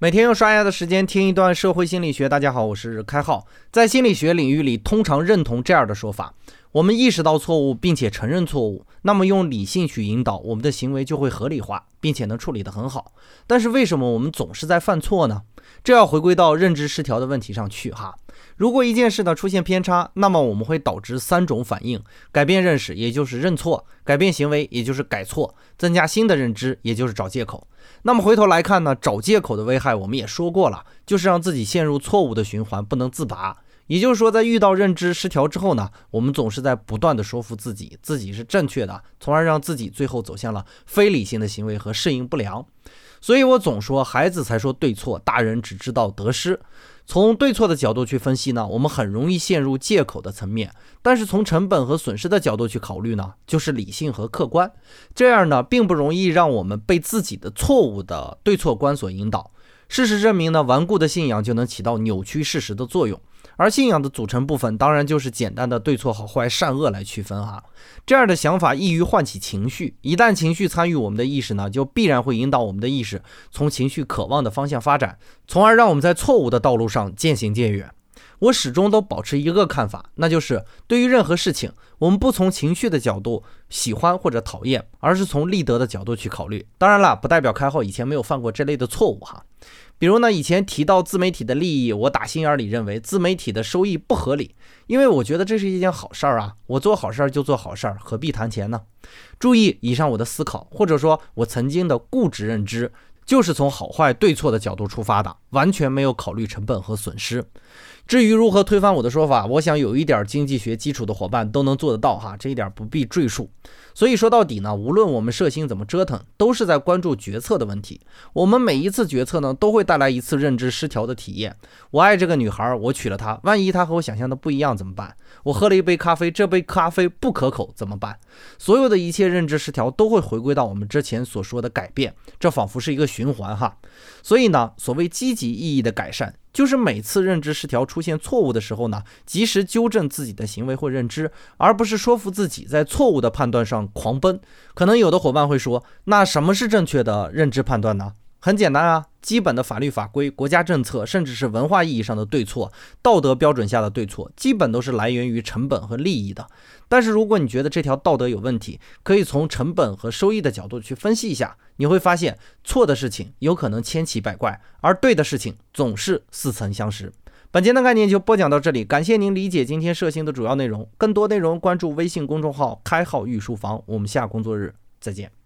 每天用刷牙的时间听一段社会心理学。大家好，我是开浩。在心理学领域里，通常认同这样的说法：我们意识到错误，并且承认错误，那么用理性去引导我们的行为就会合理化，并且能处理得很好。但是为什么我们总是在犯错呢？这要回归到认知失调的问题上去哈。如果一件事呢出现偏差，那么我们会导致三种反应：改变认识，也就是认错；改变行为，也就是改错；增加新的认知，也就是找借口。那么回头来看呢，找借口的危害我们也说过了，就是让自己陷入错误的循环，不能自拔。也就是说，在遇到认知失调之后呢，我们总是在不断的说服自己自己是正确的，从而让自己最后走向了非理性的行为和适应不良。所以我总说，孩子才说对错，大人只知道得失。从对错的角度去分析呢，我们很容易陷入借口的层面；但是从成本和损失的角度去考虑呢，就是理性和客观。这样呢，并不容易让我们被自己的错误的对错观所引导。事实证明呢，顽固的信仰就能起到扭曲事实的作用。而信仰的组成部分，当然就是简单的对错好坏、善恶来区分哈。这样的想法易于唤起情绪，一旦情绪参与我们的意识呢，就必然会引导我们的意识从情绪渴望的方向发展，从而让我们在错误的道路上渐行渐远。我始终都保持一个看法，那就是对于任何事情，我们不从情绪的角度喜欢或者讨厌，而是从立德的角度去考虑。当然了，不代表开后以前没有犯过这类的错误哈。比如呢，以前提到自媒体的利益，我打心眼里认为自媒体的收益不合理，因为我觉得这是一件好事儿啊，我做好事儿就做好事儿，何必谈钱呢？注意以上我的思考，或者说我曾经的固执认知，就是从好坏对错的角度出发的，完全没有考虑成本和损失。至于如何推翻我的说法，我想有一点经济学基础的伙伴都能做得到哈，这一点不必赘述。所以说到底呢，无论我们摄心怎么折腾，都是在关注决策的问题。我们每一次决策呢，都会带来一次认知失调的体验。我爱这个女孩，我娶了她，万一她和我想象的不一样怎么办？我喝了一杯咖啡，这杯咖啡不可口怎么办？所有的一切认知失调都会回归到我们之前所说的改变，这仿佛是一个循环哈。所以呢，所谓积极意义的改善。就是每次认知失调出现错误的时候呢，及时纠正自己的行为或认知，而不是说服自己在错误的判断上狂奔。可能有的伙伴会说，那什么是正确的认知判断呢？很简单啊，基本的法律法规、国家政策，甚至是文化意义上的对错、道德标准下的对错，基本都是来源于成本和利益的。但是如果你觉得这条道德有问题，可以从成本和收益的角度去分析一下，你会发现错的事情有可能千奇百怪，而对的事情总是似曾相识。本节的概念就播讲到这里，感谢您理解今天涉星的主要内容。更多内容关注微信公众号“开号御书房”，我们下工作日再见。